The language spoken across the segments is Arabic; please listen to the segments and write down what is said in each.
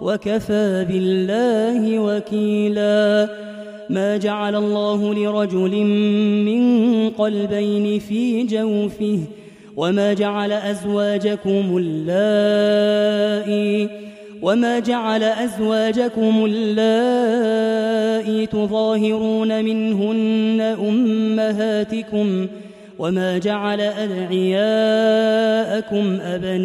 وكفى بالله وكيلا. ما جعل الله لرجل من قلبين في جوفه وما جعل أزواجكم اللائي وما جعل أزواجكم اللائي تظاهرون منهن أمهاتكم وما جعل أدعياءكم أبناءكم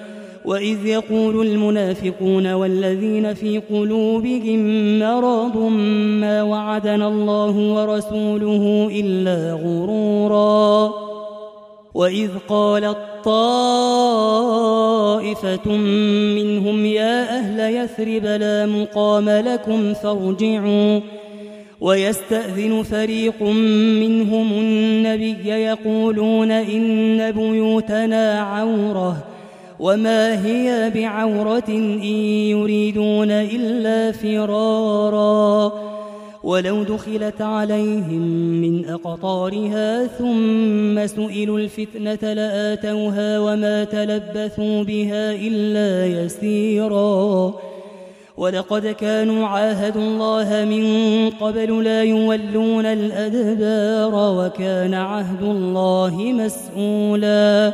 وإذ يقول المنافقون والذين في قلوبهم مرض ما وعدنا الله ورسوله إلا غرورا. وإذ قالت طائفة منهم يا أهل يثرب لا مقام لكم فارجعوا. ويستأذن فريق منهم النبي يقولون إن بيوتنا عورة وما هي بعورة إن يريدون إلا فرارا ولو دخلت عليهم من أقطارها ثم سئلوا الفتنة لآتوها وما تلبثوا بها إلا يسيرا ولقد كانوا عاهدوا الله من قبل لا يولون الأدبار وكان عهد الله مسؤولا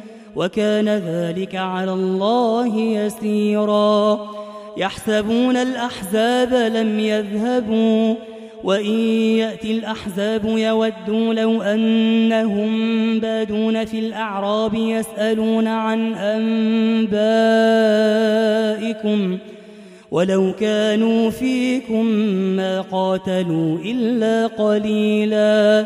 وكان ذلك على الله يسيرا. يحسبون الأحزاب لم يذهبوا وإن يأتي الأحزاب يودوا لو أنهم بادون في الأعراب يسألون عن أنبائكم. ولو كانوا فيكم ما قاتلوا إلا قليلاً.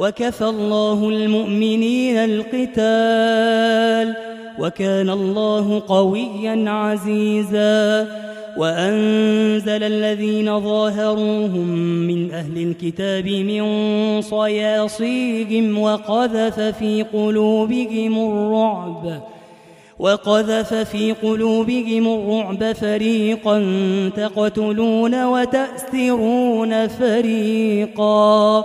وكفى الله المؤمنين القتال وكان الله قويا عزيزا وأنزل الذين ظاهروهم من أهل الكتاب من صياصيهم وقذف في قلوبهم الرعب وقذف في قلوبهم الرعب فريقا تقتلون وتأسرون فريقا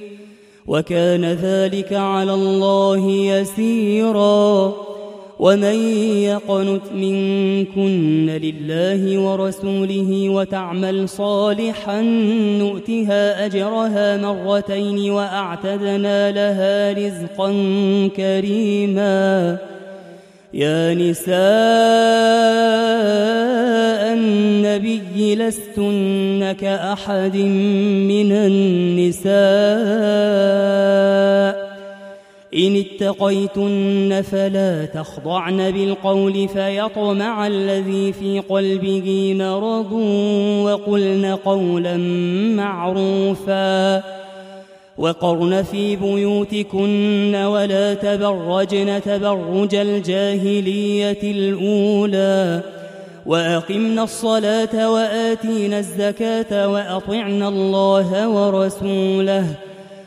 وكان ذلك على الله يسيرا. ومن يقنت منكن لله ورسوله وتعمل صالحا نؤتها أجرها مرتين وأعتدنا لها رزقا كريما. يا نساء النبي لستن كأحد من النساء. اتقيتن فلا تخضعن بالقول فيطمع الذي في قلبه مرض وقلن قولا معروفا وقرن في بيوتكن ولا تبرجن تبرج الجاهلية الأولى وأقمنا الصلاة وآتينا الزكاة وأطعنا الله ورسوله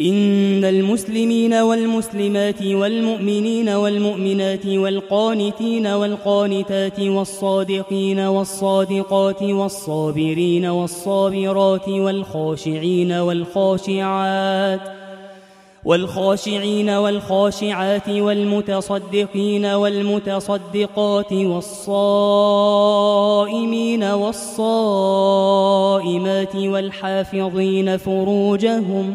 إن المسلمين والمسلمات والمؤمنين والمؤمنات والقانتين والقانتات والصادقين والصادقات والصابرين والصابرات والخاشعين والخاشعات والخاشعين والخاشعات والمتصدقين والمتصدقات والصائمين والصائمات والحافظين فروجهم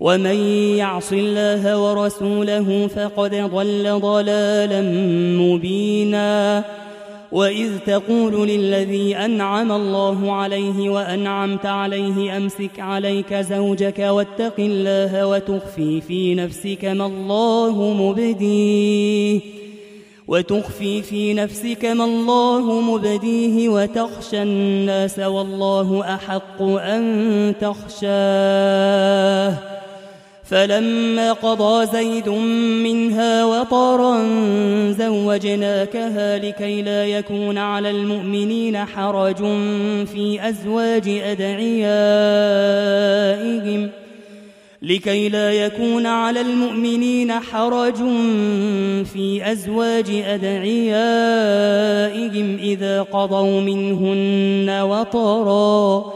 ومن يعص الله ورسوله فقد ضل ضلالا مبيناً. وإذ تقول للذي أنعم الله عليه وأنعمت عليه أمسك عليك زوجك واتق الله وتخفي في نفسك ما الله مبديه. وتخفي في نفسك ما الله مبديه وتخشى الناس والله أحق أن تخشاه. فلما قضى زيد منها وطرا زوجناكها لكي لا يكون على المؤمنين حرج في أزواج أدعيائهم. لكي لا يكون على المؤمنين حرج في أزواج أدعيائهم إذا قضوا منهن وطرا.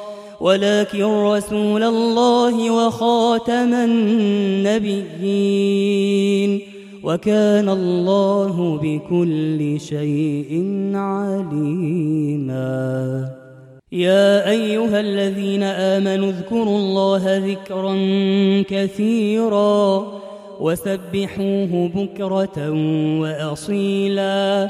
ولكن رسول الله وخاتم النبيين وكان الله بكل شيء عليماً. يا أيها الذين آمنوا اذكروا الله ذكرا كثيرا وسبحوه بكرة وأصيلا.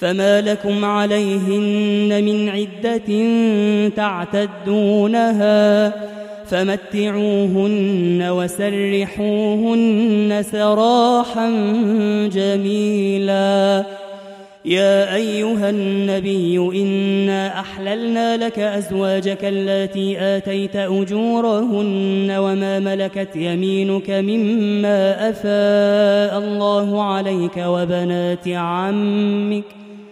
فما لكم عليهن من عدة تعتدونها فمتعوهن وسرحوهن سراحا جميلا يا ايها النبي انا احللنا لك ازواجك اللاتي اتيت اجورهن وما ملكت يمينك مما افاء الله عليك وبنات عمك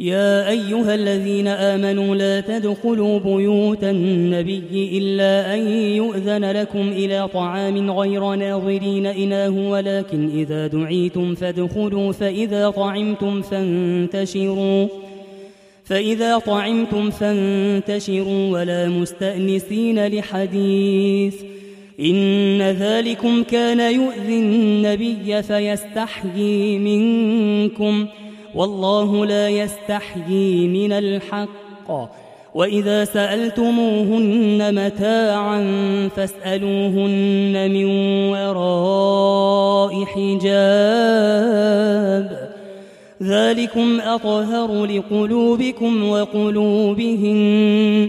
يا أيها الذين آمنوا لا تدخلوا بيوت النبي إلا أن يؤذن لكم إلى طعام غير ناظرين إناه ولكن إذا دعيتم فادخلوا فإذا طعمتم فانتشروا فإذا طعمتم فانتشروا ولا مستأنسين لحديث. إن ذلكم كان يؤذي النبي فيستحيي منكم. والله لا يستحيي من الحق. وإذا سألتموهن متاعا فاسألوهن من وراء حجاب. ذلكم أطهر لقلوبكم وقلوبهن.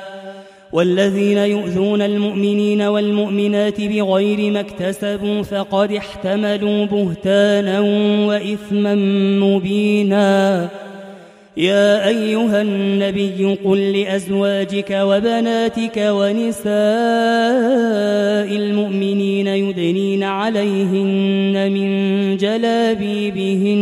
والذين يؤذون المؤمنين والمؤمنات بغير ما اكتسبوا فقد احتملوا بهتانا وإثما مبينا. يا أيها النبي قل لأزواجك وبناتك ونساء المؤمنين يدنين عليهن من جلابيبهن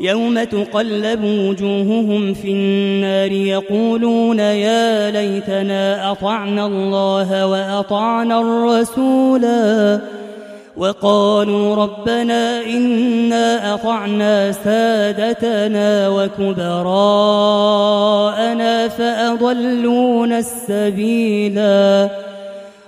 يوم تقلب وجوههم في النار يقولون يا ليتنا أطعنا الله وأطعنا الرسولا وقالوا ربنا إنا أطعنا سادتنا وكبراءنا فأضلونا السبيلا